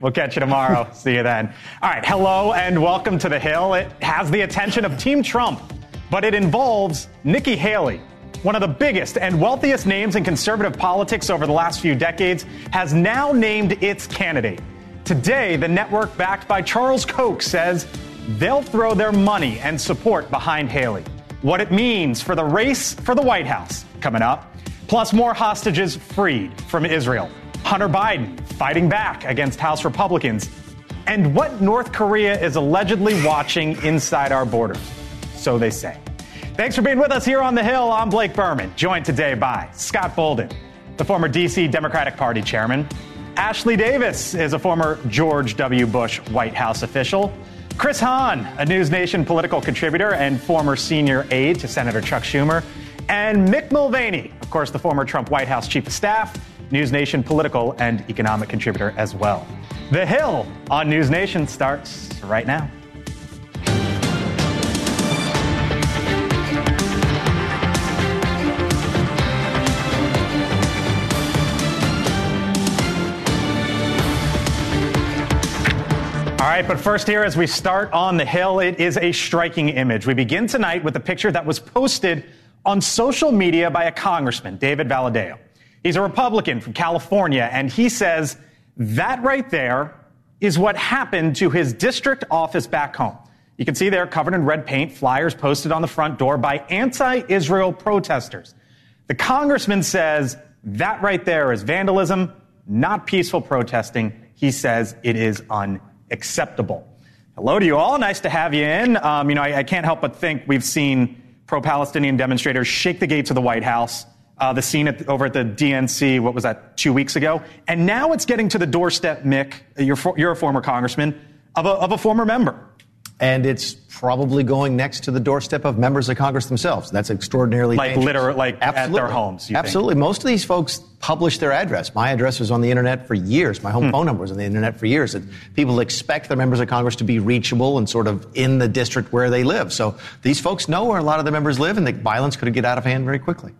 We'll catch you tomorrow. See you then. All right. Hello and welcome to The Hill. It has the attention of Team Trump, but it involves Nikki Haley. One of the biggest and wealthiest names in conservative politics over the last few decades has now named its candidate. Today, the network backed by Charles Koch says they'll throw their money and support behind Haley. What it means for the race for the White House coming up, plus more hostages freed from Israel. Hunter Biden fighting back against House Republicans, and what North Korea is allegedly watching inside our borders. So they say. Thanks for being with us here on the Hill. I'm Blake Burman, joined today by Scott Bolden, the former D.C. Democratic Party chairman. Ashley Davis is a former George W. Bush White House official. Chris Hahn, a News Nation political contributor and former senior aide to Senator Chuck Schumer. And Mick Mulvaney, of course, the former Trump White House chief of staff, News Nation political and economic contributor as well. The Hill on News Nation starts right now. All right, but first, here as we start on the Hill, it is a striking image. We begin tonight with a picture that was posted on social media by a congressman, David Valadao. He's a Republican from California, and he says that right there is what happened to his district office back home. You can see there, covered in red paint, flyers posted on the front door by anti Israel protesters. The congressman says that right there is vandalism, not peaceful protesting. He says it is unacceptable. Hello to you all. Nice to have you in. Um, you know, I, I can't help but think we've seen pro Palestinian demonstrators shake the gates of the White House uh, the scene at, over at the DNC, what was that, two weeks ago? And now it's getting to the doorstep, Mick, you're, you're a former congressman, of a, of a former member. And it's probably going next to the doorstep of members of Congress themselves. That's extraordinarily like dangerous. literally, like Absolutely. at their homes. Absolutely. Think? Most of these folks publish their address. My address was on the internet for years. My home hmm. phone number was on the internet for years. And people expect their members of Congress to be reachable and sort of in the district where they live. So these folks know where a lot of the members live, and the violence could get out of hand very quickly.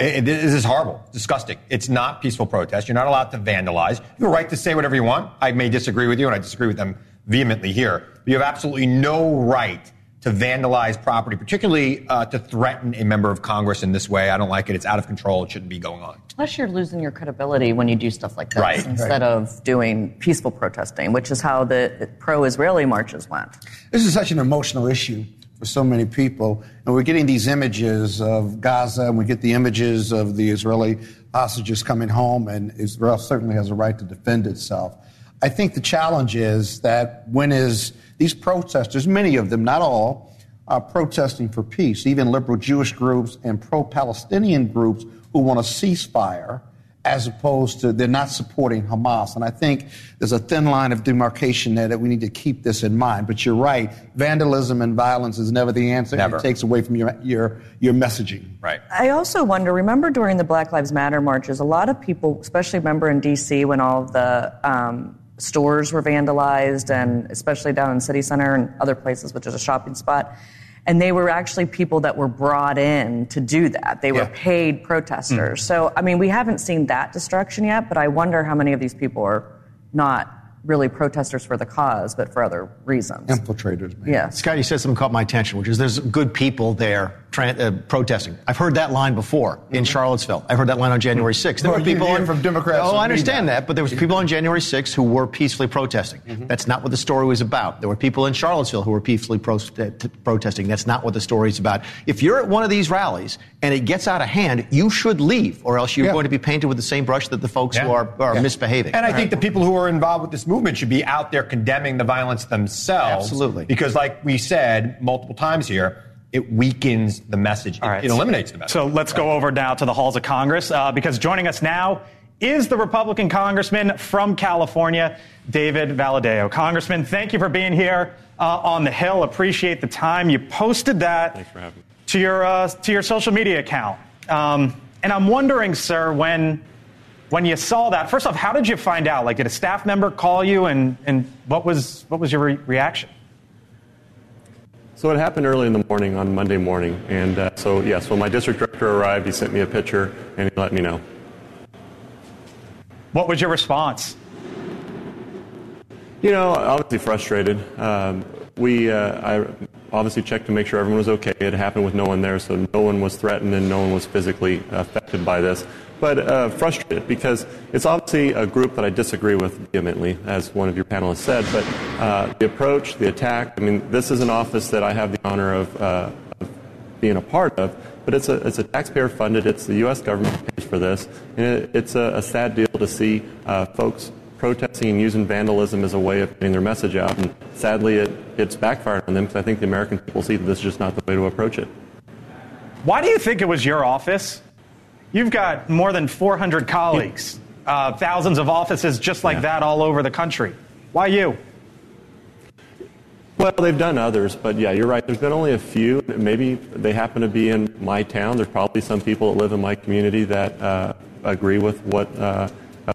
It, this is horrible, disgusting. It's not peaceful protest. You're not allowed to vandalize. You have a right to say whatever you want. I may disagree with you, and I disagree with them vehemently here. But you have absolutely no right to vandalize property, particularly uh, to threaten a member of Congress in this way. I don't like it. It's out of control. It shouldn't be going on. Plus, you're losing your credibility when you do stuff like this right, instead right. of doing peaceful protesting, which is how the pro-Israeli marches went. This is such an emotional issue for so many people. And we're getting these images of Gaza, and we get the images of the Israeli hostages coming home, and Israel certainly has a right to defend itself. I think the challenge is that when is these protesters, many of them, not all, are protesting for peace, even liberal Jewish groups and pro-Palestinian groups who want a ceasefire as opposed to they're not supporting Hamas. And I think there's a thin line of demarcation there that we need to keep this in mind. But you're right, vandalism and violence is never the answer. Never. It takes away from your, your, your messaging. Right. I also wonder, remember during the Black Lives Matter marches, a lot of people, especially remember in D.C. when all of the um, stores were vandalized and especially down in City Center and other places, which is a shopping spot, and they were actually people that were brought in to do that. They were yeah. paid protesters. Mm. So, I mean, we haven't seen that destruction yet, but I wonder how many of these people are not really protesters for the cause, but for other reasons. Infiltrators, man. Yeah. Scott, you said something caught my attention, which is there's good people there uh, protesting. I've heard that line before mm-hmm. in Charlottesville. I've heard that line on January 6th. There well, were people on, from Democrats. Oh, I understand that. that. but there was people on January 6th who were peacefully protesting. Mm-hmm. That's not what the story was about. There were people in Charlottesville who were peacefully pro- t- protesting. That's not what the story is about. If you're at one of these rallies and it gets out of hand, you should leave, or else you're yeah. going to be painted with the same brush that the folks yeah. who are, are yeah. misbehaving. And I think the people who are involved with this movement should be out there condemning the violence themselves. Absolutely. Because, like we said multiple times here, it weakens the message. It, right. it, eliminates the message. So let's right. go over now to the halls of Congress uh, because joining us now is the Republican congressman from California, David Valadao. Congressman, thank you for being here uh, on the Hill. Appreciate the time. You posted that to your uh, to your social media account, um, and I'm wondering, sir, when when you saw that, first off, how did you find out? Like, did a staff member call you, and and what was what was your re- reaction? So it happened early in the morning on Monday morning. And uh, so, yes, when my district director arrived, he sent me a picture and he let me know. What was your response? You know, obviously frustrated. Um, we, uh, I obviously checked to make sure everyone was okay. It happened with no one there, so no one was threatened and no one was physically affected by this. But uh, frustrated because it's obviously a group that I disagree with vehemently, as one of your panelists said. But uh, the approach, the attack, I mean, this is an office that I have the honor of, uh, of being a part of but it's a, it's a taxpayer funded, it's the U.S. government pays for this, and it, it's a, a, sad deal to see uh, folks protesting and using vandalism as a way of getting their message out. And sadly, it, it's backfired on them because I think the American people see that this is just not the way to approach it. Why do you think it was your office? You've got more than 400 colleagues, uh, thousands of offices just like yeah. that all over the country. Why you? Well, they've done others, but yeah, you're right. There's been only a few. Maybe they happen to be in my town. There's probably some people that live in my community that uh, agree with what uh,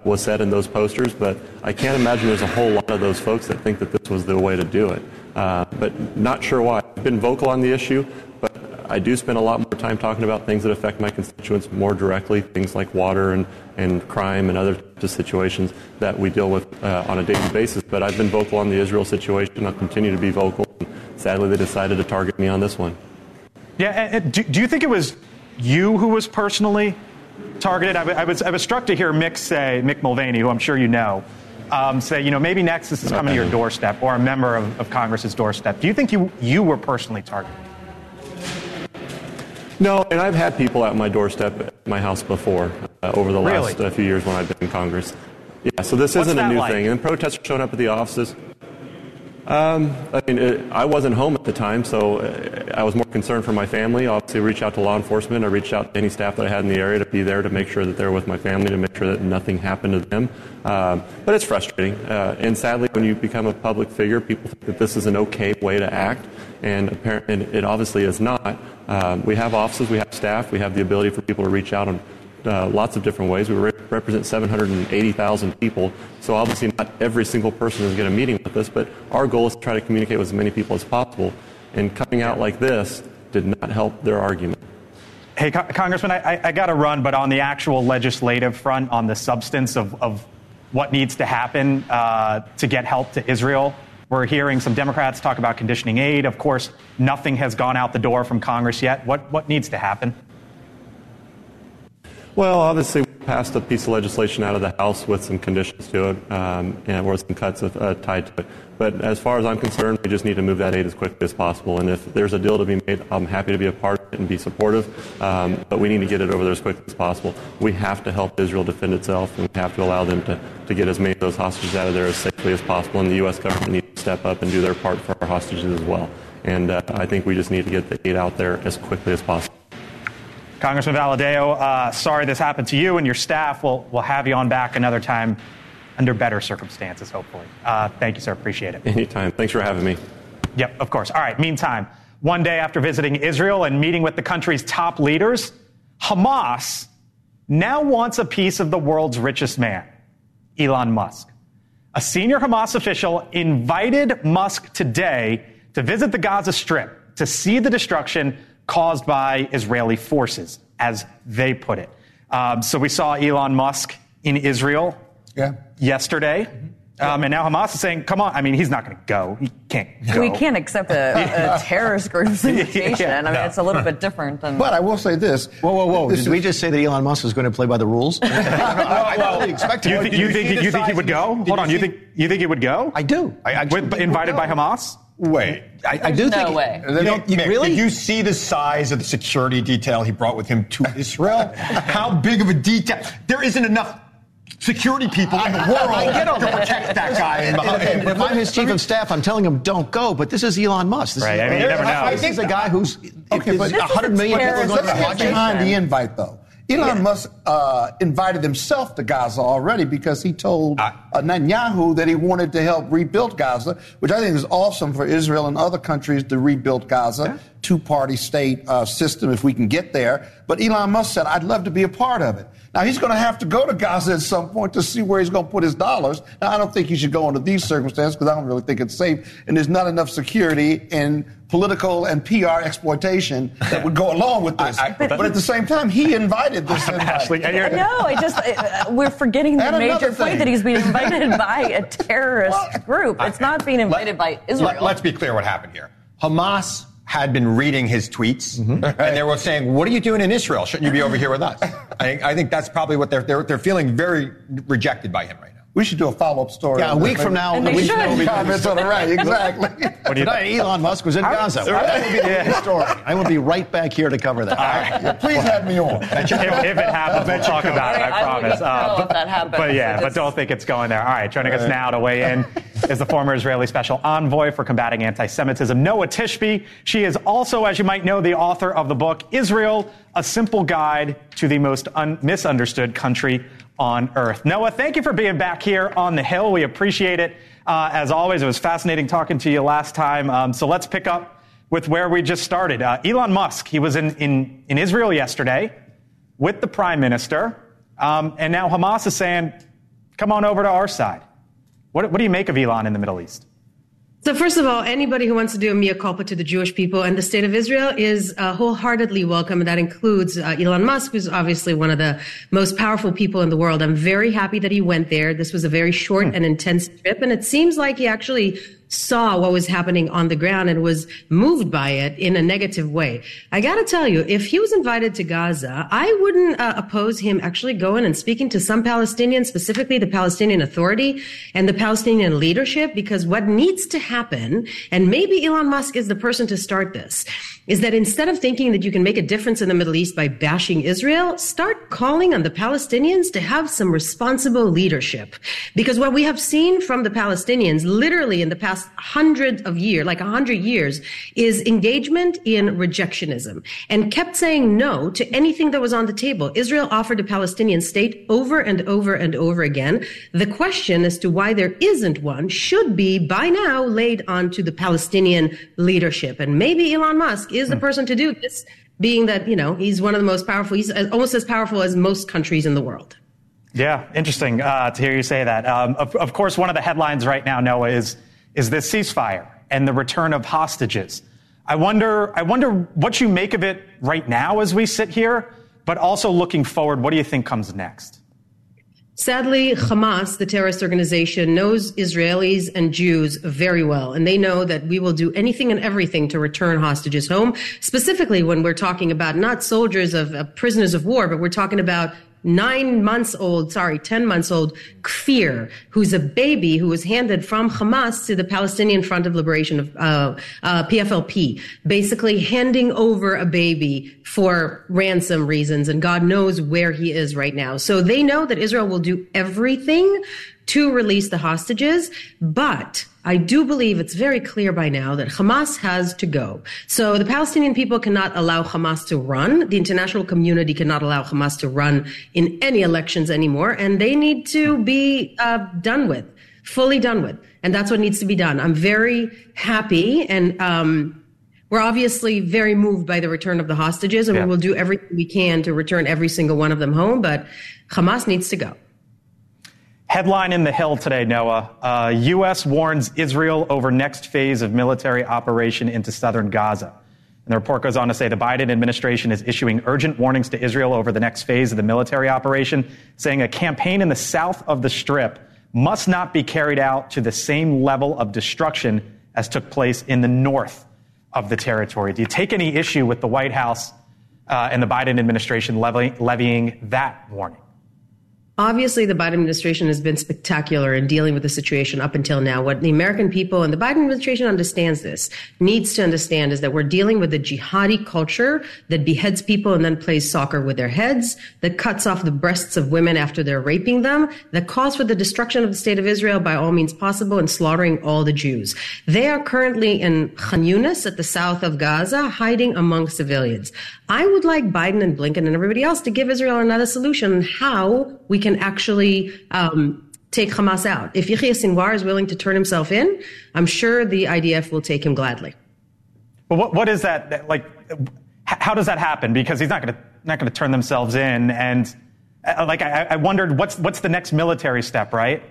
was said in those posters, but I can't imagine there's a whole lot of those folks that think that this was the way to do it. Uh, but not sure why. I've been vocal on the issue, but I do spend a lot more time talking about things that affect my constituents more directly, things like water and, and crime and other situations that we deal with uh, on a daily basis. But I've been vocal on the Israel situation. I'll continue to be vocal. Sadly, they decided to target me on this one. Yeah, do, do you think it was you who was personally targeted. I, was, I was struck to hear Mick say, Mick Mulvaney, who I'm sure you know, um, say, you know, maybe Nexus is coming to your doorstep or a member of, of Congress's doorstep. Do you think you, you were personally targeted? No, and I've had people at my doorstep at my house before uh, over the last really? uh, few years when I've been in Congress. Yeah, so this What's isn't a new like? thing. And protesters showing up at the offices. Um, I mean, it, I wasn't home at the time, so uh, I was more concerned for my family. Obviously, I reached out to law enforcement. I reached out to any staff that I had in the area to be there to make sure that they're with my family, to make sure that nothing happened to them. Um, but it's frustrating. Uh, and sadly, when you become a public figure, people think that this is an okay way to act, and, and it obviously is not. Um, we have offices, we have staff, we have the ability for people to reach out and uh, lots of different ways. We re- represent 780,000 people, so obviously not every single person is going to meeting with us, but our goal is to try to communicate with as many people as possible. And coming out like this did not help their argument. Hey, Co- Congressman, I, I got to run, but on the actual legislative front, on the substance of, of what needs to happen uh, to get help to Israel, we're hearing some Democrats talk about conditioning aid. Of course, nothing has gone out the door from Congress yet. What, what needs to happen? Well, obviously, we passed a piece of legislation out of the House with some conditions to it, um, and or some cuts of, uh, tied to it. But as far as I'm concerned, we just need to move that aid as quickly as possible. And if there's a deal to be made, I'm happy to be a part of it and be supportive. Um, but we need to get it over there as quickly as possible. We have to help Israel defend itself, and we have to allow them to, to get as many of those hostages out of there as safely as possible. And the U.S. government needs to step up and do their part for our hostages as well. And uh, I think we just need to get the aid out there as quickly as possible. Congressman Valadao, uh, sorry this happened to you and your staff. We'll, we'll have you on back another time under better circumstances, hopefully. Uh, thank you, sir. Appreciate it. Anytime. Thanks for having me. Yep, of course. All right, meantime, one day after visiting Israel and meeting with the country's top leaders, Hamas now wants a piece of the world's richest man, Elon Musk. A senior Hamas official invited Musk today to visit the Gaza Strip to see the destruction caused by Israeli forces, as they put it. Um, so we saw Elon Musk in Israel yeah. yesterday. Um, and now Hamas is saying, come on. I mean, he's not going to go. He can't go. We can't accept a, a terrorist group's invitation. Yeah, I mean, it's a little bit different than. But I will say this. Whoa, whoa, whoa. This Did is- we just say that Elon Musk is going to play by the rules? I, I don't really expect You, him. thi- Did you you think you think he would go? did Hold you on. You think you think he would go? I do. I actually With, invited by. Hamas? Wait. I, I do There's think. no way. They don't- you- Mick, really? Did you see the size of the security detail he brought with him to Israel? How big of a detail? There isn't enough security people in the world I get all to that. protect that guy. And, and- and if I'm his chief of staff, I'm telling him don't go. But this is Elon Musk. This Right, Is, I mean, you never know. This is a guy who's Okay, is but- a hundred million people are going to watch him. behind the invite, though. Elon Musk uh, invited himself to Gaza already because he told uh, Netanyahu that he wanted to help rebuild Gaza, which I think is awesome for Israel and other countries to rebuild Gaza, two party state uh, system if we can get there. But Elon Musk said, I'd love to be a part of it. Now he's going to have to go to Gaza at some point to see where he's going to put his dollars. Now I don't think he should go under these circumstances because I don't really think it's safe, and there's not enough security and political and PR exploitation that would go along with this. I, I, but, but, at the same time, he invited this. Ashley, I know. I just uh, we're forgetting the major point that he's being invited by a terrorist well, group. It's not being invited let, by Israel. Let, let's be clear what happened here. Hamas had been reading his tweets, mm-hmm. and they were saying, "What are you doing in Israel? Shouldn't you be over here with us?" I, I think that's probably what they're, they're they're feeling very rejected by him right. We should do a follow-up story. Yeah, a week from now, and we should comments on it. Right, exactly. what you Tonight, Elon Musk was in Gaza. That will be the story. I will be right back here to cover that. All right. Please have me on. if, if, it happens, we'll talk about it. I, I promise. Uh, but, that happens. But yeah, but don't think it's going there. All right, joining us now to weigh in is the former Israeli special envoy for combating anti-Semitism, Noa Tishby. She is also, as you might know, the author of the book Israel: A Simple Guide to the Most un- Misunderstood Country on earth. Noa, thank you for being back here on the Hill. We appreciate it. Uh, as always, it was fascinating talking to you last time. Um, so let's pick up with where we just started. Uh, Elon Musk, he was in, in, in Israel yesterday with the prime minister. Um, and now Hamas is saying, come on over to our side. What, what do you make of Elon in the Middle East? So, first of all, anybody who wants to do a mea culpa to the Jewish people and the state of Israel is uh, wholeheartedly welcome. And that includes uh, Elon Musk, who's obviously one of the most powerful people in the world. I'm very happy that he went there. This was a very short hmm. and intense trip. And it seems like he actually saw what was happening on the ground and was moved by it in a negative way. I got to tell you, if he was invited to Gaza, I wouldn't uh, oppose him actually going and speaking to some Palestinians, specifically the Palestinian Authority and the Palestinian leadership, because what needs to happen, and maybe Elon Musk is the person to start this, is that instead of thinking that you can make a difference in the Middle East by bashing Israel, start calling on the Palestinians to have some responsible leadership. Because what we have seen from the Palestinians literally in the past hundred of years, like a hundred years, is engagement in rejectionism and kept saying no to anything that was on the table. Israel offered a Palestinian state over and over and over again. The question as to why there isn't one should be by now laid onto the Palestinian leadership. And maybe Elon Musk is the hmm. person to do this, being that, you know, he's one of the most powerful, he's almost as powerful as most countries in the world. Yeah, interesting uh, to hear you say that. Um, of, of, course, one of the headlines right now, Noa, is is this ceasefire and the return of hostages. I wonder, I wonder what you make of it right now as we sit here, but also looking forward. What do you think comes next? Sadly, Hamas, the terrorist organization, knows Israelis and Jews very well. And they know that we will do anything and everything to return hostages home. Specifically, when we're talking about not soldiers of uh, prisoners of war, but we're talking about nine months old, sorry, 10 months old Kfir, who's a baby who was handed from Hamas to the Palestinian Front of Liberation of uh, uh, PFLP, basically handing over a baby for ransom reasons. And God knows where he is right now. So they know that Israel will do everything to release the hostages, but I do believe it's very clear by now that Hamas has to go. So the Palestinian people cannot allow Hamas to run. The international community cannot allow Hamas to run in any elections anymore. And they need to be uh, done with, fully done with. And that's what needs to be done. I'm very happy and, um, we're obviously very moved by the return of the hostages and yeah. we will do everything we can to return every single one of them home, but Hamas needs to go. Headline in the Hill today, Noa. Uh, U.S. warns Israel over next phase of military operation into southern Gaza. And the report goes on to say the Biden administration is issuing urgent warnings to Israel over the next phase of the military operation, saying a campaign in the south of the Strip must not be carried out to the same level of destruction as took place in the north of the territory. Do you take any issue with the White House uh, and the Biden administration levying that warning? Obviously, the Biden administration has been spectacular in dealing with the situation up until now. What the American people and the Biden administration understands this, needs to understand is that we're dealing with a jihadi culture that beheads people and then plays soccer with their heads, that cuts off the breasts of women after they're raping them, that calls for the destruction of the state of Israel by all means possible and slaughtering all the Jews. They are currently in Khan Yunis at the south of Gaza, hiding among civilians. I would like Biden and Blinken and everybody else to give Israel another solution on how we can actually um, take Hamas out. If Yahya Sinwar is willing to turn himself in, I'm sure the IDF will take him gladly. But what, what is that like? How does that happen? Because he's not going to not going to turn themselves in, and Uh, like, I, I wondered what's, what's the next military step, right?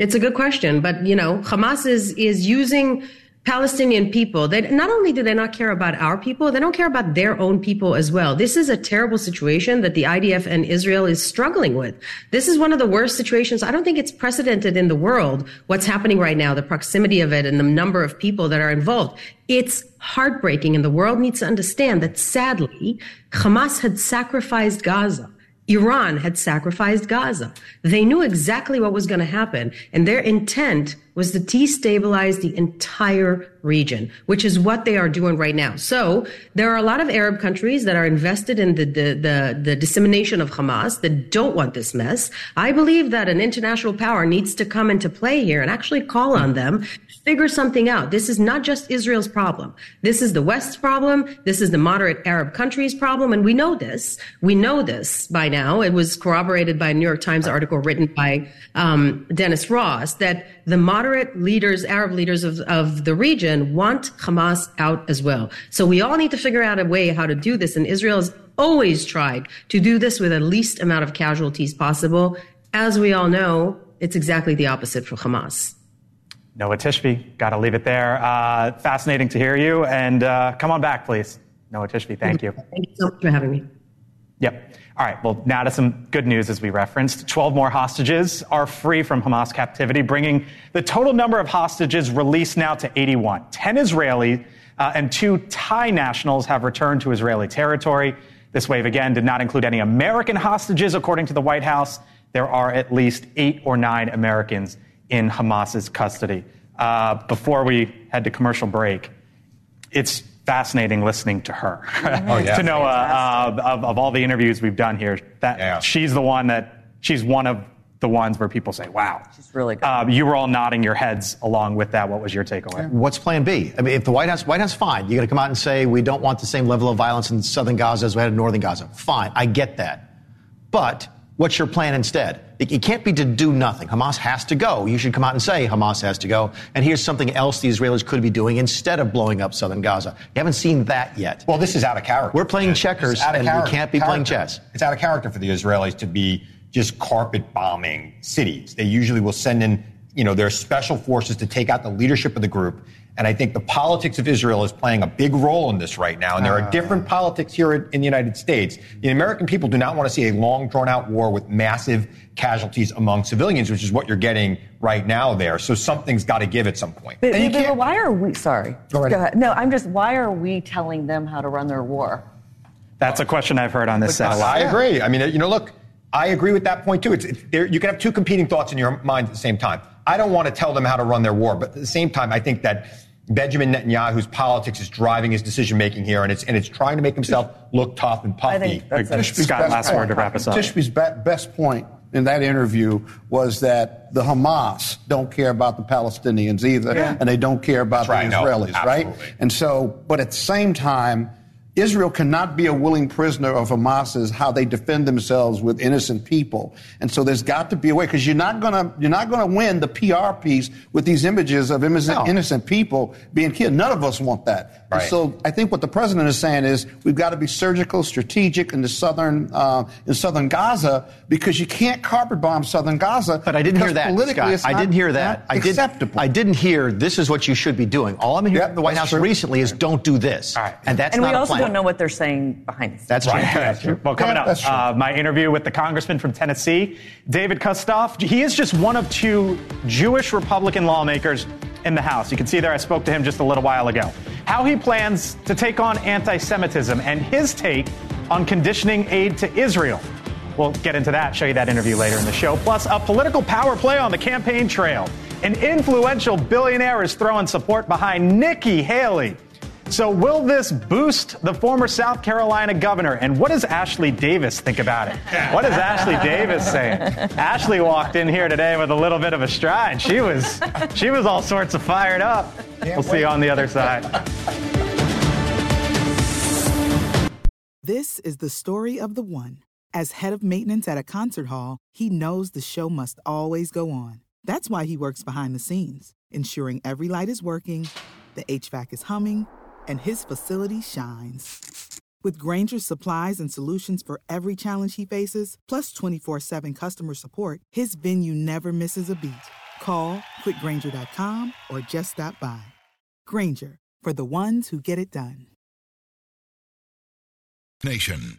It's a good question, but you know, Hamas is is using Palestinian people. They not only do they not care about our people, they don't care about their own people as well. This is a terrible situation that the IDF and Israel is struggling with. This is one of the worst situations. I don't think it's precedented in the world what's happening right now, the proximity of it and the number of people that are involved. It's heartbreaking and the world needs to understand that sadly, Hamas had sacrificed Gaza. Iran had sacrificed Gaza. They knew exactly what was going to happen and their intent was to destabilize the entire region, which is what they are doing right now. So there are a lot of Arab countries that are invested in the, the, the, the, dissemination of Hamas that don't want this mess. I believe that an international power needs to come into play here and actually call on them, figure something out. This is not just Israel's problem. This is the West's problem. This is the moderate Arab countries' problem. And we know this. We know this by now. It was corroborated by a New York Times article written by um, Dennis Ross that the moderate leaders, Arab leaders of, of the region want Hamas out as well. So we all need to figure out a way how to do this. And Israel has always tried to do this with the least amount of casualties possible. As we all know, it's exactly the opposite for Hamas. Noa Tishby, got to leave it there. Uh, fascinating to hear you. And uh, come on back, please. Noa Tishby, thank you. Thank you so much for having me. Yep. All right, well, now to some good news as we referenced. 12 more hostages are free from Hamas captivity, bringing the total number of hostages released now to 81. 10 Israeli uh, and two Thai nationals have returned to Israeli territory. This wave, again, did not include any American hostages, according to the White House. There are at least eight or nine Americans in Hamas's custody. Uh, before we head to commercial break, it's fascinating listening to her. Oh, yeah. to know uh, of, of all the interviews we've done here, that Yeah. she's the one that she's one of the ones where people say, "Wow." She's really good. Um, you were all nodding your heads along with that. What was your takeaway? What's Plan B? I mean, if the White House, White House, fine. You're going to come out and say we don't want the same level of violence in southern Gaza as we had in northern Gaza. Fine, I get that. But what's your plan instead? It, it can't be to do nothing. Hamas has to go. You should come out and say Hamas has to go. And here's something else the Israelis could be doing instead of blowing up southern Gaza. You haven't seen that yet. Well, this is out of character. We're playing checkers, out of and we can't be playing chess. It's out of character for the Israelis to be just carpet bombing cities. They usually will send in, you know, their special forces to take out the leadership of the group. And I think the politics of Israel is playing a big role in this right now. And there are ah. different politics here in in the United States. The American people do not want to see a long, drawn out war with massive casualties among civilians, which is what you're getting right now there. So something's got to give at some point. But, And you but why are we? Sorry. Go ahead. No, I'm just. Why are we telling them how to run their war? That's a question I've heard on this set. I agree. I mean, you know, look, I agree with that point too. It's, it's there, you can have two competing thoughts in your mind at the same time. I don't want to tell them how to run their war, but at the same time, I think that Benjamin Netanyahu's politics is driving his decision making here, and it's and it's trying to make himself look tough and puffy. I think that's a- Tishby's Scott, best last point- word to wrap us up. Tishby's be- best point in that interview was that the Hamas don't care about the Palestinians either, and they don't care about That's right, the no, Israelis, right? And so, but at the same time, Israel cannot be a willing prisoner of Hamas's how they defend themselves with innocent people. And so there's got to be a way because you're not gonna you're not gonna win the PR piece with these images of innocent, No. innocent people being killed. None of us want that. Right. so I think what the president is saying is we've got to be surgical, strategic in the southern uh, in southern Gaza because you can't carpet bomb southern Gaza. But I didn't hear that, Politically, Scott. I didn't hear that. I did, acceptable. I didn't hear this is what you should be doing. All I'm hearing Yep, from the White House true. recently is don't do this. All right. And that's and not we a also plan. Don't know what they're saying behind the scenes. That's Right. true. That's true. Well, coming Yeah, up, uh, my interview with the congressman from Tennessee, David Kustoff. He is just one of two Jewish Republican lawmakers in the House. You can see there I spoke to him just a little while ago. How he plans to take on anti Semitism and his take on conditioning aid to Israel. We'll get into that, show you that interview later in the show. Plus, a political power play on the campaign trail. An influential billionaire is throwing support behind Nikki Haley. So, will this boost the former South Carolina governor? And what does Ashley Davis think about it? What is Ashley Davis saying? Ashley walked in here today with a little bit of a stride. She was, she was all sorts of fired up. we'll see you on the other side. This is the story of the one. As head of maintenance at a concert hall, he knows the show must always go on. That's why he works behind the scenes, ensuring every light is working, the HVAC is humming, and his facility shines. With Grainger's supplies and solutions for every challenge he faces, plus 24 7 customer support, his venue never misses a beat. Call quickgranger.com or just stop by. Grainger, for the ones who get it done. Nation.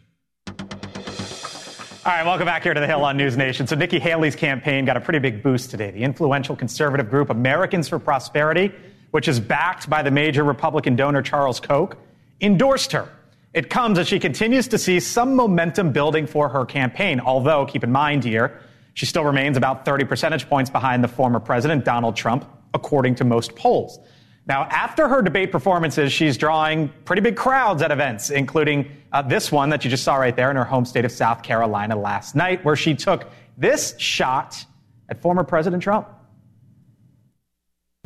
All right, welcome back here to the Hill on News Nation. So, Nikki Haley's campaign got a pretty big boost today. The influential conservative group Americans for Prosperity, which is backed by the major Republican donor Charles Koch, endorsed her. It comes as she continues to see some momentum building for her campaign, although, keep in mind here, she still remains about 30 percentage points behind the former president, Donald Trump, according to most polls. Now, after her debate performances, she's drawing pretty big crowds at events, including uh, this one that you just saw right there in her home state of South Carolina last night, where she took this shot at former President Trump.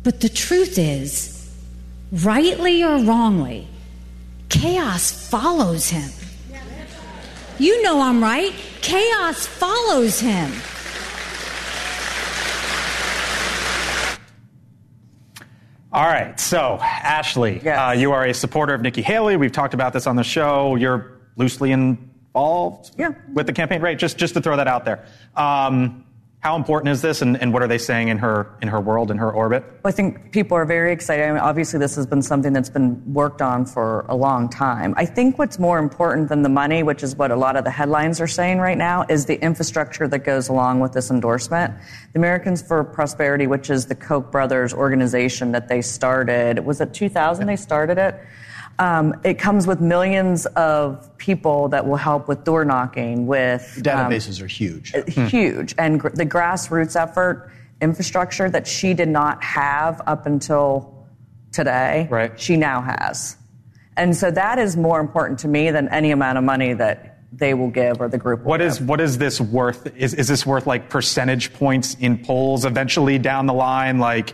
But the truth is, rightly or wrongly, chaos follows him. You know I'm right. Chaos follows him. All right. So, Ashley, Yes. uh, you are a supporter of Nikki Haley. We've talked about this on the show. You're loosely involved Yeah. with the campaign, right? Just just to throw that out there. Um, how important is this, and, and what are they saying in her in her world, in her orbit? I think people are very excited. I mean, obviously, this has been something that's been worked on for a long time. I think what's more important than the money, which is what a lot of the headlines are saying right now, is the infrastructure that goes along with this endorsement. The Americans for Prosperity, which is the Koch brothers organization that they started, was it 2000 they started it? Um, it comes with millions of people that will help with door knocking, with um, Databases are huge. huge. And gr- the grassroots effort infrastructure that she did not have up until today, Right. she now has. And so that is more important to me than any amount of money that they will give or the group will What is give. what is this worth? Is is this worth like percentage points in polls eventually down the line? Like,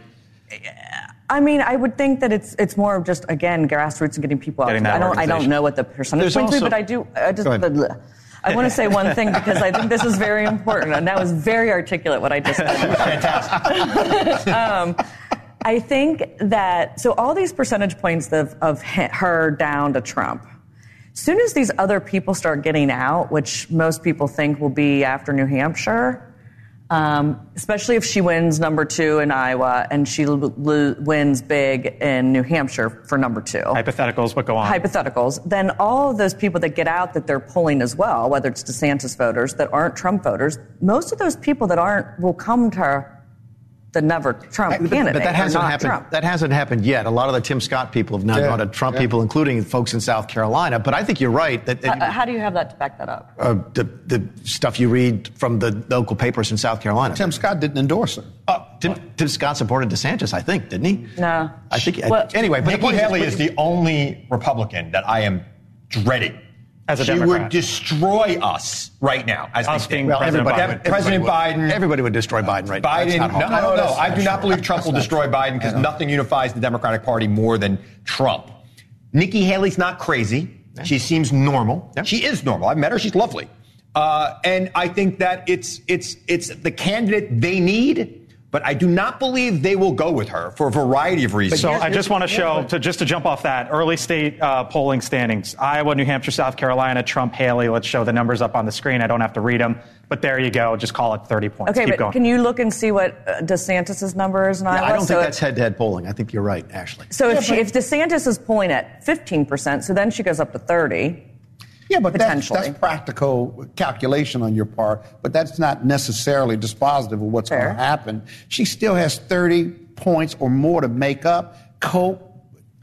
I mean, I would think that it's it's more of just again grassroots and getting people out. Getting that I don't I don't know what the percentage There's points be, also- but I do. I just Go ahead. bleh. I want to say one thing because I think this is very important, and that was very articulate what I just did. um, I think that so all these percentage points of, of her down to Trump. Soon as these other people start getting out, which most people think will be after New Hampshire, um, especially if she wins number two in Iowa and she l- l- wins big in New Hampshire for number two. hypotheticals, but go on. Hypotheticals, then all of those people that get out that they're pulling as well, whether it's DeSantis voters that aren't Trump voters, most of those people that aren't will come to the never Trump But- candidate. But that hasn't not happened. Trump. That hasn't happened yet. A lot of the Tim Scott people have now Yeah, gone to Trump yeah. people, including folks in South Carolina. But I think you're right that, that Uh, how do you have that to back that up? uh, the, the stuff you read from the local papers in South Carolina. Tim Scott didn't endorse her. Uh, Tim, Tim Scott supported DeSantis, I think, didn't he? No. I think. Well- anyway, but the Nikki Haley is, is the only Republican that I am dreading. As a she Democrat. would destroy us right now. As Us being well, President everybody, Biden. everybody President would- Biden. Everybody would destroy Biden right now. Biden. That's not No, no, no, that's I do not believe Trump will destroy. Biden because nothing unifies the Democratic Party more than Trump. Nikki Haley's not crazy. She seems normal. Yeah. She is normal. I've met her. She's lovely. Uh, and I think that it's it's it's the candidate they need. But I do not believe they will go with her for a variety of reasons. So I just want to show, to, just to jump off that, early state uh, polling standings Iowa, New Hampshire, South Carolina, Trump, Haley. Let's show the numbers up on the screen. I don't have to read them. But there you go. Just call it 30 points. Okay, Keep but going. can you look and see what uh, DeSantis' number is in Iowa? I don't So think that's head-to-head polling. I think you're right, Ashley. So if, she, if DeSantis is polling at 15%, so then she goes up to 30. Yeah, but that's, that's practical calculation on your part, but that's not necessarily dispositive of what's going to happen. She still has 30 points or more to make up. Cope,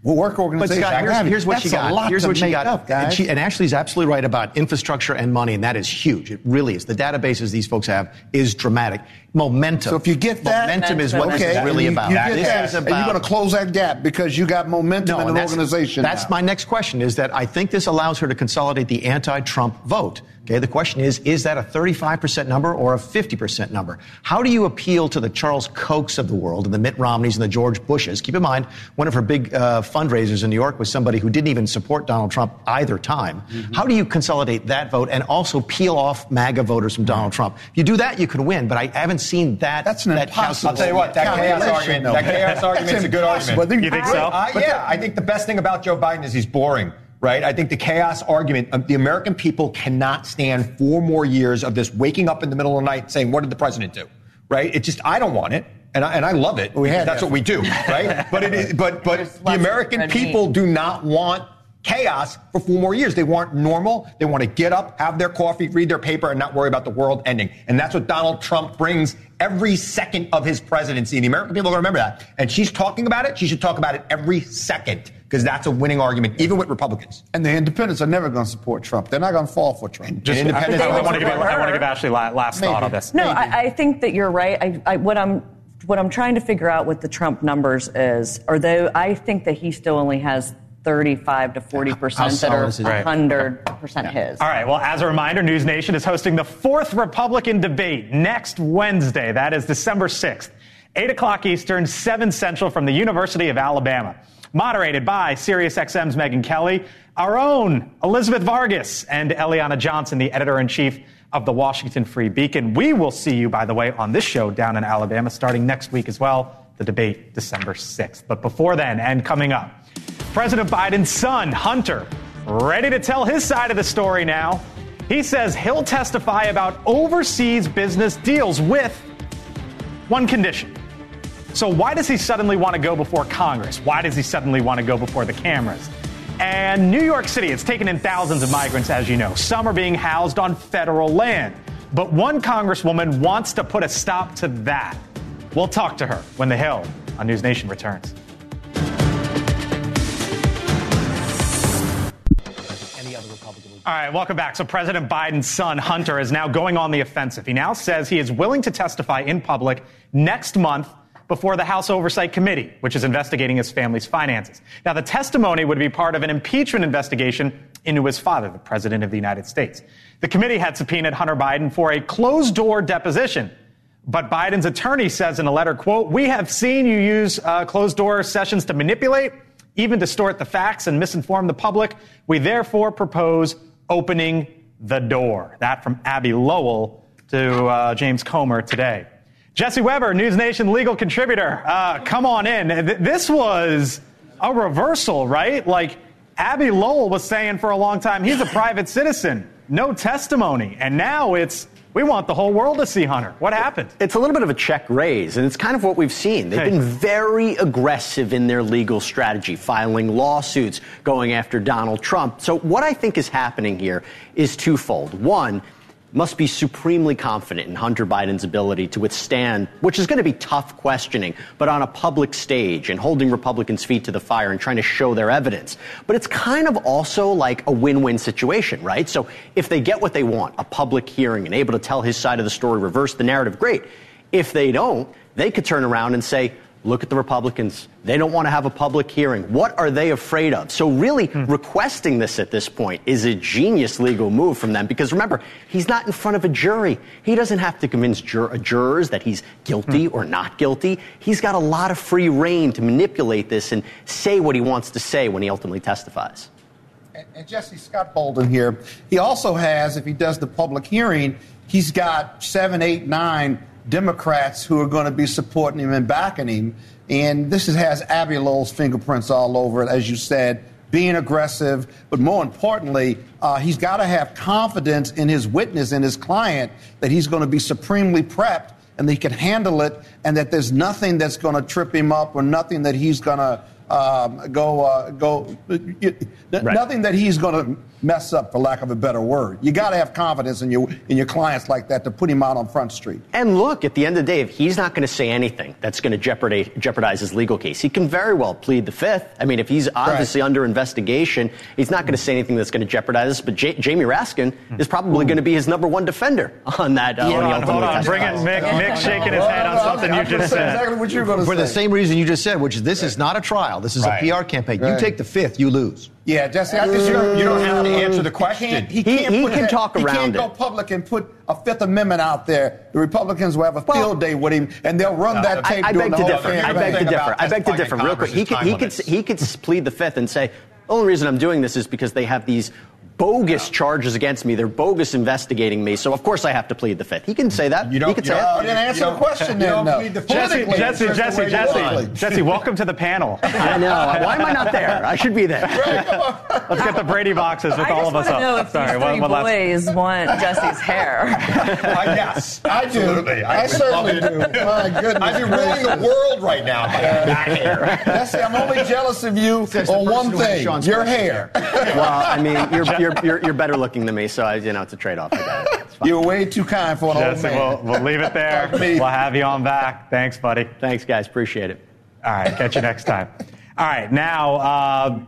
work But organization. Scott, I here's, here's what That's she got. Here's what she got. up. And, she, and Ashley's absolutely right about infrastructure and money, and that is huge. It really is. The databases these folks have is dramatic. Momentum. so if you get that, momentum is what this is really you, about. You get This that, is and you're going to close that gap because you got momentum in an that's, organization. That's now. my next question is that I think this allows her to consolidate the anti-Trump vote. Okay, the question is, is that a 35% number or a 50% number? How do you appeal to the Charles Kochs of the world and the Mitt Romneys and the George Bushes? Keep in mind, one of her big uh, fundraisers in New York was somebody who didn't even support Donald Trump either time. Mm-hmm. How do you consolidate that vote and also peel off MAGA voters from Donald Trump? If you do that, you can win, but I haven't seen that. That's an that impossible I'll tell you what, that chaos argument, though. that chaos That's argument is a good impossible. argument. You think I- so? Uh, yeah, I think the best thing about Joe Biden is he's boring. Right? I think the chaos argument, um, the American people cannot stand four more years of this waking up in the middle of the night saying, what did the president do? Right? It just, I don't want it. And I, and I love it. We had That's that. what we do, right? but it is, but, but the American people do not want chaos for four more years. They want normal. They want to get up, have their coffee, read their paper, and not worry about the world ending. And that's what Donald Trump brings every second of his presidency. And the American people are going to remember that. And she's talking about it. She should talk about it every second because that's a winning argument, even with Republicans. And the independents are never going to support Trump. They're not going to fall for Trump. Just, Independent- I, I want to give, They would I want to give Ashley la- last Maybe. thought on this. No, I, I think that you're right. I, I, what I'm what I'm trying to figure out with the Trump numbers is, although I think that he still only has 35 to 40 percent that are is it? 100 percent his. All right. Well, as a reminder, News Nation is hosting the fourth Republican debate next Wednesday. That is December 6th, 8 o'clock Eastern, 7 Central from the University of Alabama. Moderated by SiriusXM's Megyn Kelly, our own Elizabeth Vargas, and Eliana Johnson, the editor in chief of the Washington Free Beacon. We will see you, by the way, on this show down in Alabama starting next week as well. The debate December 6th. But before then, and coming up, President Biden's son, Hunter, ready to tell his side of the story now. He says he'll testify about overseas business deals with one condition. So, why does he suddenly want to go before Congress? Why does he suddenly want to go before the cameras? And New York City, it's taken in thousands of migrants, as you know. Some are being housed on federal land. But one congresswoman wants to put a stop to that. We'll talk to her when The Hill on News Nation returns. All right, welcome back. So, President Biden's son, Hunter, is now going on the offensive. He now says he is willing to testify in public next month before the House Oversight Committee, which is investigating his family's finances. Now, the testimony would be part of an impeachment investigation into his father, the President of the United States. The committee had subpoenaed Hunter Biden for a closed door deposition. But Biden's attorney says in a letter, quote, we have seen you use uh, closed door sessions to manipulate, even distort the facts and misinform the public. We therefore propose opening the door. That from Abbe Lowell to uh, James Comer today. Jesse Weber, News Nation legal contributor, uh, come on in. This was a reversal, right? Like Abbe Lowell was saying for a long time, he's a private citizen, no testimony. And now it's, we want the whole world to see Hunter. What happened? It's a little bit of a check raise, and it's kind of what we've seen. They've Hey. been very aggressive in their legal strategy, filing lawsuits, going after Donald Trump. So, what I think is happening here is twofold. One, must be supremely confident in Hunter Biden's ability to withstand, which is going to be tough questioning, but on a public stage and holding Republicans' feet to the fire and trying to show their evidence. But it's kind of also like a win win situation, right? So if they get what they want, a public hearing and able to tell his side of the story, reverse the narrative, great. If they don't, they could turn around and say, Look at the Republicans. They don't want to have a public hearing. What are they afraid of? So, really, hmm. requesting this at this point is a genius legal move from them because remember, he's not in front of a jury. He doesn't have to convince jur- uh, jurors that he's guilty hmm. or not guilty. He's got a lot of free reign to manipulate this and say what he wants to say when he ultimately testifies. And, and Jesse Scott Bolden here, he also has, if he does the public hearing, he's got seven, eight, nine Democrats who are going to be supporting him and backing him. And this is, has Abbe Lowell's fingerprints all over it, as you said, being aggressive. But more importantly, uh, he's got to have confidence in his witness and his client that he's going to be supremely prepped and that he can handle it and that there's nothing that's going to trip him up or nothing that he's going to um, go uh, go nothing that he's going to mess up for lack of a better word you got to have confidence in your in your clients like that to put him out on front street And look, at the end of the day, if he's not going to say anything that's going to jeopardize, jeopardize his legal case, he can very well plead the fifth. I mean, if he's obviously under investigation, he's not going to say anything that's going to jeopardize us. But J- Jamie Raskin is probably going to be his number one defender on that. Uh, when he Hold on, hold on. Bring it, testifies. Mick. Mick shaking his head on something you just said. exactly what you're going to For say the same reason you just said, which is this is not a trial. This is Right. a PR campaign. You take the fifth, you lose. yeah Jesse I just, You don't- you don't have to answer the he question. can't, he He- can't, he put can that- talk he can't go public and put a Fifth Amendment out there the Republicans will have a field day with him and they'll run that tape I, I during beg to differ. I campaign. beg to differ. I beg to differ. Real quick, he could he could he could plead the fifth and say, "The only reason I'm doing this is because they have these." Bogus charges against me. They're bogus investigating me. So of course I have to plead the fifth. He can say that. You don't- he can you say don't- it. Oh, then answer the question then. don't no. plead the fifth. Jesse, Jesse, Jesse, Jesse. Jesse, welcome to the panel. I know. Why am I not there? I should be there. Let's get the Brady boxes with I all of us up. know if Sorry, these one, three one last. boys want Jesse's hair. Uh, yes, I do. absolutely. I would certainly do. My goodness I'd be ruling the world right now if I had that hair. Jesse, I'm only jealous of you on one thing: your hair. Well, I mean, you're, you're, you're, you're better looking than me, so I, you know it's a trade-off. I got it. You're way too kind for an old Jesse, man. we'll, we'll leave it there. Me. We'll have you on back. Thanks, buddy. Thanks, guys. Appreciate it. All right, catch you next time. All right, now uh,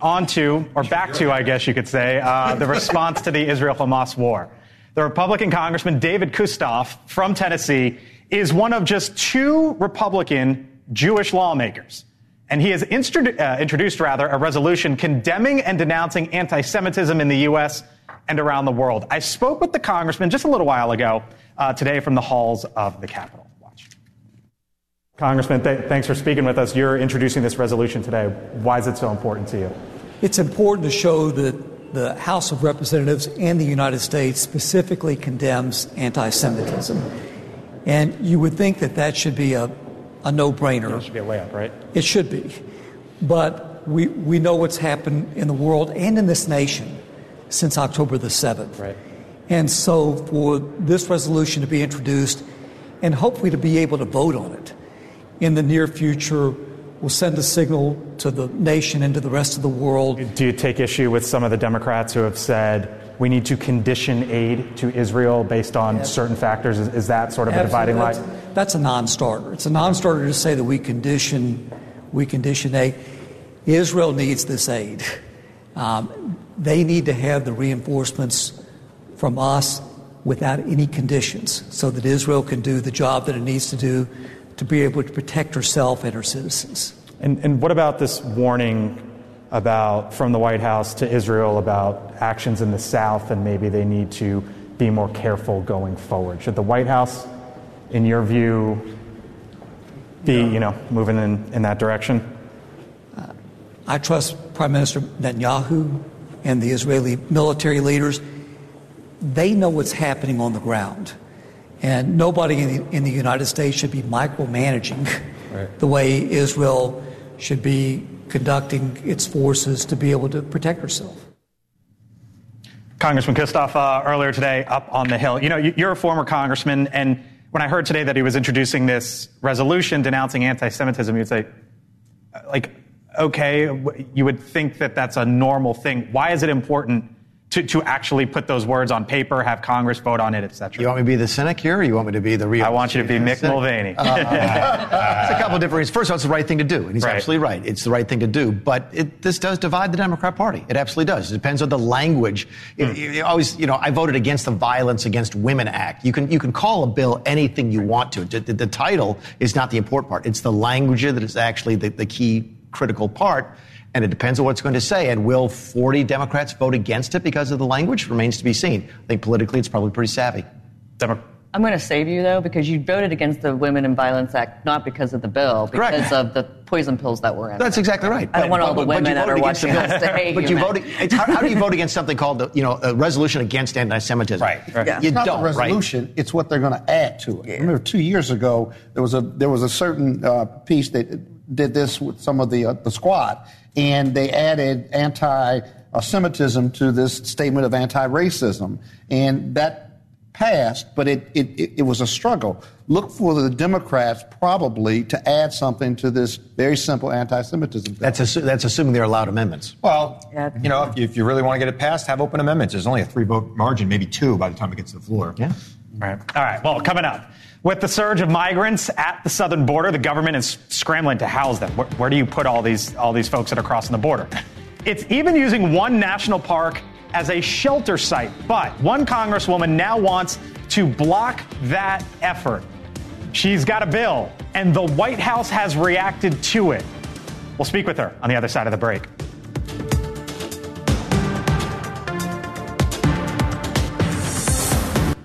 on to, or back to, I guess you could say, uh, the response to the Israel Hamas war. The Republican Congressman David Kustoff from Tennessee is one of just two Republican Jewish lawmakers. And he has uh, introduced, rather, a resolution condemning and denouncing anti Semitism in the U.S. and around the world. I spoke with the congressman just a little while ago uh, today from the halls of the Capitol. Watch. Congressman, th- thanks for speaking with us. You're introducing this resolution today. Why is it so important to you? It's important to show that the House of Representatives and the United States specifically condemns anti Semitism. And you would think that that should be a, a no brainer. It should be a layup, right? It should be. But we, we know what's happened in the world and in this nation since October the 7th. Right. And so for this resolution to be introduced and hopefully to be able to vote on it in the near future will send a signal to the nation and to the rest of the world. Do you take issue with some of the Democrats who have said we need to condition aid to Israel based on certain factors? Is, is that sort of a dividing line? That's a non-starter. It's a non-starter to say that we condition, we condition aid. Israel needs this aid. Um, they need to have the reinforcements from us without any conditions, so that Israel can do the job that it needs to do to be able to protect herself and her citizens. And, and what about this warning about from the White House to Israel about actions in the South and maybe they need to be more careful going forward? Should the White House, in your view, be you know moving in, in that direction? I trust Prime Minister Netanyahu and the Israeli military leaders. They know what's happening on the ground. And nobody in the, in the United States should be micromanaging the way Israel should be conducting its forces to be able to protect herself. Congressman Kustoff, uh, earlier today up on the Hill, you know, you- you're a former congressman, and when I heard today that he was introducing this resolution denouncing anti Semitism, you'd say, uh, like, okay, you would think that that's a normal thing. Why is it important to, to actually put those words on paper, have Congress vote on it, et cetera? You want me to be the cynic here, or you want me to be the real? I want you to be Mick cynic? Mulvaney. Uh, it's a couple of different reasons. First of all, it's the right thing to do, and he's Right. absolutely right. It's the right thing to do, but it, this does divide the Democrat Party. It absolutely does. It depends on the language. Hmm. It- it always, you know, I voted against the Violence Against Women Act. You can you can call a bill anything you want to. The, the- the title is not the important part. It's the language that is actually the, the key critical part. And it depends on what it's going to say. And will 40 Democrats vote against it because of the language? Remains to be seen. I think politically it's probably pretty savvy. Demo- I'm going to save you though because you voted against the Women and Violence Act not because of the bill, because Correct. of the poison pills that were in. It. That's it. exact's right. I don't want all the But- but women that are watching the- us stay But you human. voted. It's, how, how do you vote against something called the, you know a resolution against anti-Semitism? Right. Yeah. You It's not don't. the right? resolution; it's what they're going to add to it. Remember, two years ago there was a there was a certain uh, piece that did this with some of the uh, the squad, and they added anti-Semitism to this statement of anti-racism, and that passed. But it it, it, it was a struggle. Look for the Democrats probably to add something to this very simple anti-Semitism. That's assu- that's assuming they're allowed amendments. Well, Yeah. you know, if you, if you really want to get it passed, have open amendments. There's only a three vote margin, maybe two by the time it gets to the floor. Yeah. Right. All right. Well, coming up. With the surge of migrants at the southern border, the government is scrambling to house them. Where, where do you put all these all these folks that are crossing the border? It's even using one national park as a shelter site. But one congresswoman now wants to block that effort. She's got a bill, and the White House has reacted to it. We'll speak with her on the other side of the break.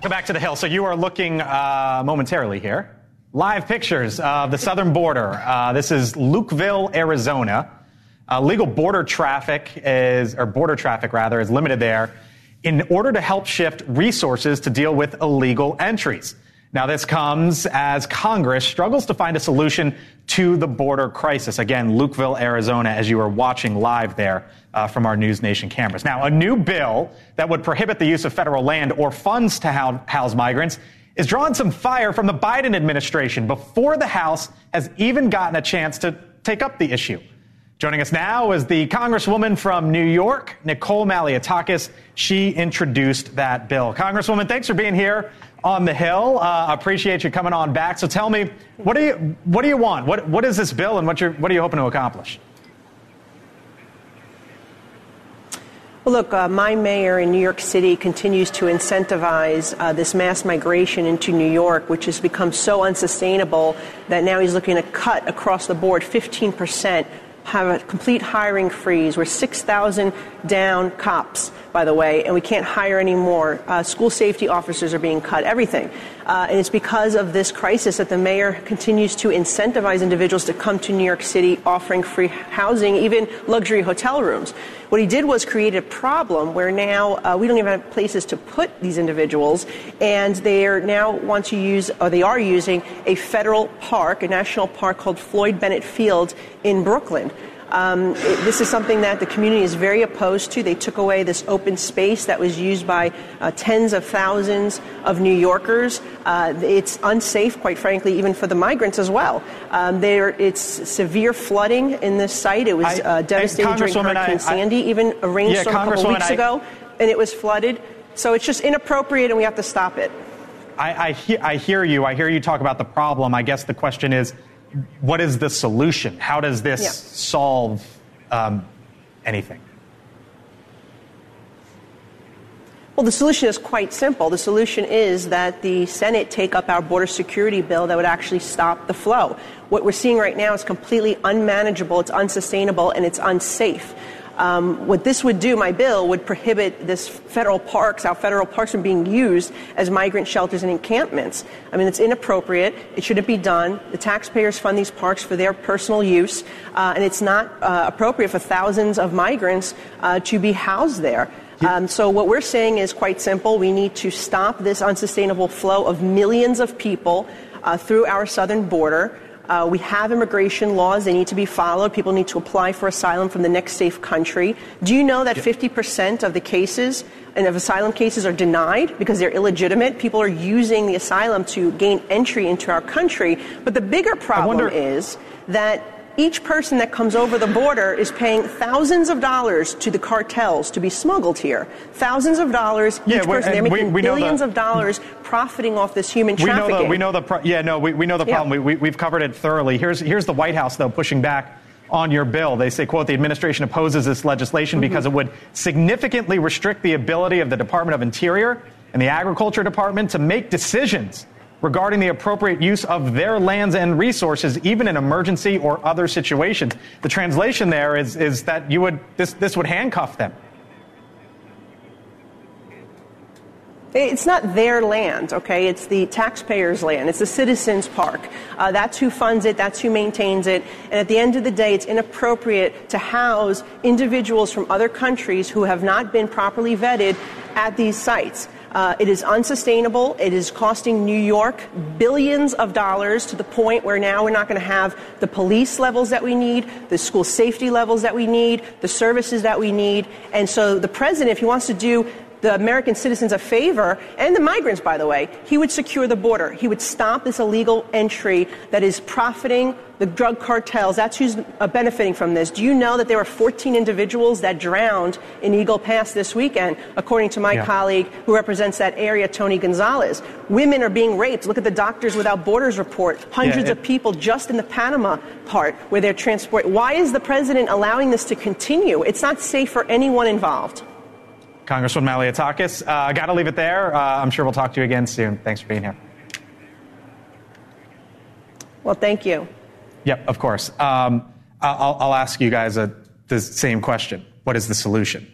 Come back to the Hill. So you are looking uh, momentarily here. Live pictures of the southern border. Uh, this is Lukeville, Arizona. Uh, legal border traffic is, or border traffic rather, is limited there in order to help shift resources to deal with illegal entries. Now, this comes as Congress struggles to find a solution to the border crisis. Again, Lukeville, Arizona, as you are watching live there uh, from our News Nation cameras. Now, a new bill that would prohibit the use of federal land or funds to house migrants is drawing some fire from the Biden administration before the House has even gotten a chance to take up the issue. Joining us now is the Congresswoman from New York, Nicole Malliotakis. She introduced that bill. Congresswoman, thanks for being here on the Hill. Uh, appreciate you coming on back. So tell me, what do you what do you want? What what is this bill, and what you what are you hoping to accomplish? Well, look, uh, my mayor in New York City continues to incentivize uh, this mass migration into New York, which has become so unsustainable that now he's looking to cut across the board 15 percent have a complete hiring freeze. We're 6,000 down cops, by the way, and we can't hire any more. Uh, school safety officers are being cut, everything. Uh, and it's because of this crisis that the mayor continues to incentivize individuals to come to New York City offering free housing, even luxury hotel rooms. What he did was create a problem where now uh, we don't even have places to put these individuals, and they are now want to use, or they are using, a federal park, a national park called Floyd Bennett Field in Brooklyn. Um, it, this is something that the community is very opposed to. They took away this open space that was used by uh, tens of thousands of New Yorkers. Uh, it's unsafe, quite frankly, even for the migrants as well. Um, there, it's severe flooding in this site. It was I, uh, devastating during Hurricane I, Sandy, even a rainstorm yeah, a couple weeks ago, and it was flooded. So it's just inappropriate, and we have to stop it. I, I, he- I hear you. I hear you talk about the problem. I guess the question is what is the solution? How does this solve um, anything? Well, the solution is quite simple. The solution is that the Senate take up our border security bill that would actually stop the flow. What we're seeing right now is completely unmanageable, it's unsustainable, and it's unsafe. Um, what this would do, my bill, would prohibit this federal parks, our federal parks, from being used as migrant shelters and encampments. I mean, it's inappropriate. It shouldn't be done. The taxpayers fund these parks for their personal use, uh, and it's not uh, appropriate for thousands of migrants uh, to be housed there. Um, so what we're saying is quite simple. We need to stop this unsustainable flow of millions of people uh, through our southern border. Uh, we have immigration laws. They need to be followed. People need to apply for asylum from the next safe country. Do you know that 50% of the cases and of asylum cases are denied because they're illegitimate? People are using the asylum to gain entry into our country. But the bigger problem wonder- is that each person that comes over the border is paying thousands of dollars to the cartels to be smuggled here. Thousands of dollars yeah, each person. They're making we, we billions the, of dollars profiting off this human trafficking. We know the, we know the pro- yeah, no, we, we know the problem. Yeah. We, we, have covered it thoroughly. Here's, here's the White House, though, pushing back on your bill. They say, quote, the administration opposes this legislation mm-hmm. because it would significantly restrict the ability of the Department of Interior and the Agriculture Department to make decisions regarding the appropriate use of their lands and resources, even in emergency or other situations. The translation there is, is that you would, this, this would handcuff them. It's not their land, okay? It's the taxpayers' land. It's the citizens' park. Uh, that's who funds it. That's who maintains it. And at the end of the day, it's inappropriate to house individuals from other countries who have not been properly vetted at these sites. Uh, it is unsustainable. It is costing New York billions of dollars to the point where now we're not going to have the police levels that we need, the school safety levels that we need, the services that we need. And so the president, if he wants to do the American citizens a favor, and the migrants, by the way, he would secure the border. He would stop this illegal entry that is profiting the drug cartels. That's who's uh, benefiting from this. Do you know that there were 14 individuals that drowned in Eagle Pass this weekend, according to my yeah. colleague who represents that area, Tony Gonzalez? Women are being raped. Look at the Doctors Without Borders report. Hundreds yeah, it, of people just in the Panama part where they're transported. Why is the president allowing this to continue? It's not safe for anyone involved. Congresswoman Malliotakis. I uh, got to leave it there. Uh, I'm sure we'll talk to you again soon. Thanks for being here. Well, thank you. Yep, of course. Um, I'll, I'll, ask you guys a, the same question. What is the solution?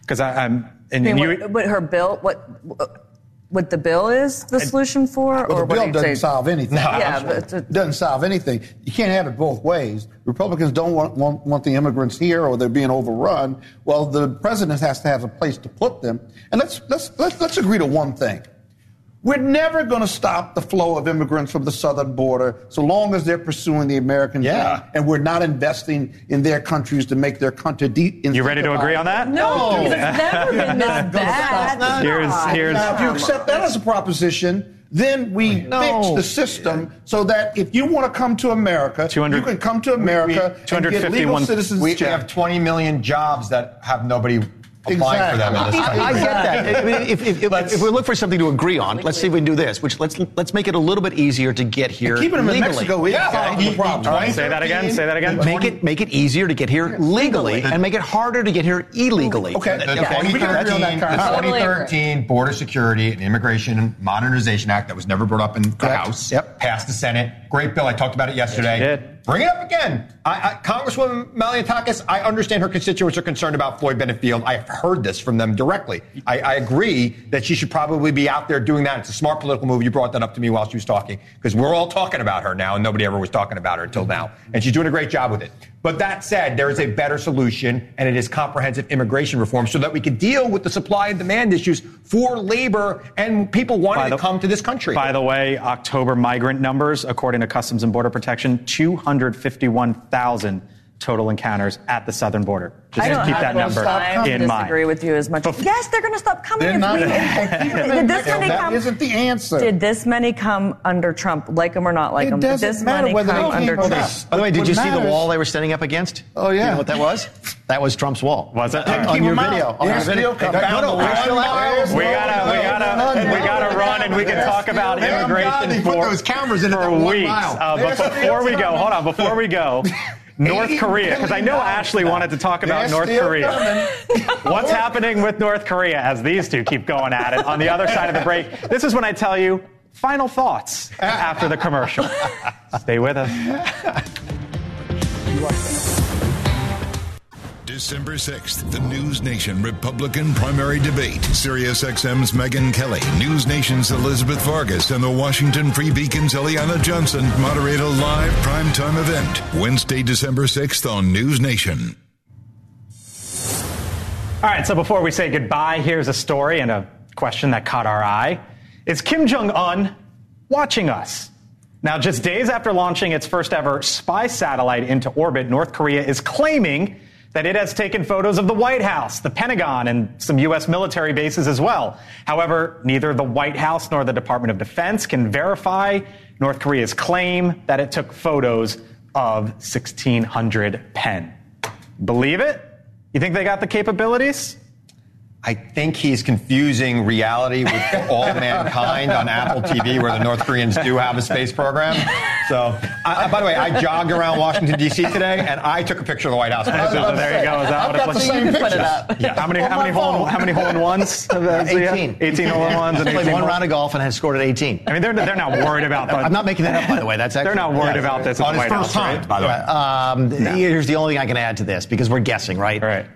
Because I'm. And, I mean, you, what, what, her bill? What? What the bill is the solution for, Well, or the bill doesn't say? solve anything. Yeah, but it doesn't solve anything. You can't have it both ways. Republicans don't want, want, want the immigrants here, or they're being overrun. Well, the president has to have a place to put them. And let's let's let's, let's agree to one thing. We're never going to stop the flow of immigrants from the southern border so long as they're pursuing the American Yeah. dream, and we're not investing in their countries to make their country. De- You ready to agree on that? No, it's never been this bad. stop. Here's- here's- now, if you accept that as a proposition, then we fix the system so that if you want to come to America, you can come to America and get 251 legal citizenship. We have 20 million jobs that have nobody applying for them in this I, I get that. I mean, if, if, if, if we look for something to agree on, let's see if we can do this. Which let's let's make it a little bit easier to get here Keeping them in. Mexico is Yeah, solving the- the problem. the All right, say that again. Say that again. Make it make it easier to get here legally, and make it harder to get here illegally. Okay. The, the Yeah. We can agree on that, 2013, the 2013 Border Security and Immigration Modernization Act that was never brought up in the Correct. House Yep. passed the Senate. Great bill. I talked about it yesterday. Yes, you did. Bring it up again. I, I, Congresswoman Malliotakis, I understand her constituents are concerned about Floyd Bennett Field. I've heard this from them directly. I, I agree that she should probably be out there doing that. It's a smart political move. You brought that up to me while she was talking because we're all talking about her now, and nobody ever was talking about her until now. And she's doing a great job with it. But that said, there is a better solution, and it is comprehensive immigration reform so that we can deal with the supply and demand issues for labor and people wanting the- to come to this country. By the way, October migrant numbers, according to Customs and Border Protection, 251,000 1,000 total encounters at the southern border. Just I keep that number in mind. I disagree with you as much. yes, they're going to stop coming. They're if not. we- Keep did this Mexico. many That come? isn't the answer. Did this many come under Trump? Like them or not like It them? Did doesn't this matter many whether come they under came or Trump? By the way, did What you see the wall they were standing up against? Oh, yeah. You yeah. know what that was? That was Trump's wall. Was it? Keep on your video. On your video. still. No, no, we're still out. We gotta, we gotta, we gotta run, and we can talk about Thank God immigration they put for, those cameras in at for weeks. Uh, but before we go, hold on. Before we go, North Korea, because I know Ashley dollars wanted to talk about They're North Korea. What's happening with North Korea as these two keep going at it on the other side of the break? This is when I tell you final thoughts after the commercial. Stay with us. December 6th, the News Nation Republican primary debate. SiriusXM's Megyn Kelly, News Nation's Elizabeth Vargas, and the Washington Free Beacon's Eliana Johnson moderate a live primetime event Wednesday, December 6th on News Nation. All right, so before we say goodbye, here's a story and a question that caught our eye. Is Kim Jong un watching us? Now, just days after launching its first ever spy satellite into orbit, North Korea is claiming that it has taken photos of the White House, the Pentagon, and some U.S. military bases as well. However, neither the White House nor the Department of Defense can verify North Korea's claim that it took photos of 1600 Penn. Believe it? You think they got the capabilities? I think he's confusing reality with all mankind on Apple TV, where the North Koreans do have a space program. So, I, I- by the way, I jogged around Washington D.C. today, and I took a picture of the White House. So there you go. Is that I've what got it's the like? same Put it pictures. up. Yeah. How many? On How my many hole? phone. How many hole in ones? have those- yeah? 18. 18 hole in ones and Played one round of golf and had scored at 18. I mean, they're they're not worried about. The, I'm not making that up, by the way. That's actually, They're not worried Yeah. about this at on the his White first House, time, right? by the way. Um, Here's the only thing I can add to this because we're guessing, right? Right.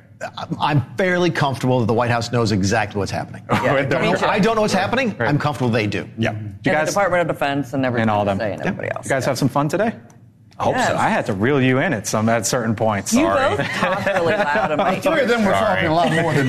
I'm fairly comfortable that the White House knows exactly what's happening. With I, don't know, I don't know what's happening. Right. I'm comfortable they do. Yeah. Do you and the guys Department of Defense and everything and all them? and everybody else. You guys have some fun today? I hope so. I had to reel you in at some at certain points. You Sorry. both talk really loud. in my Three of them were talking a lot more than me.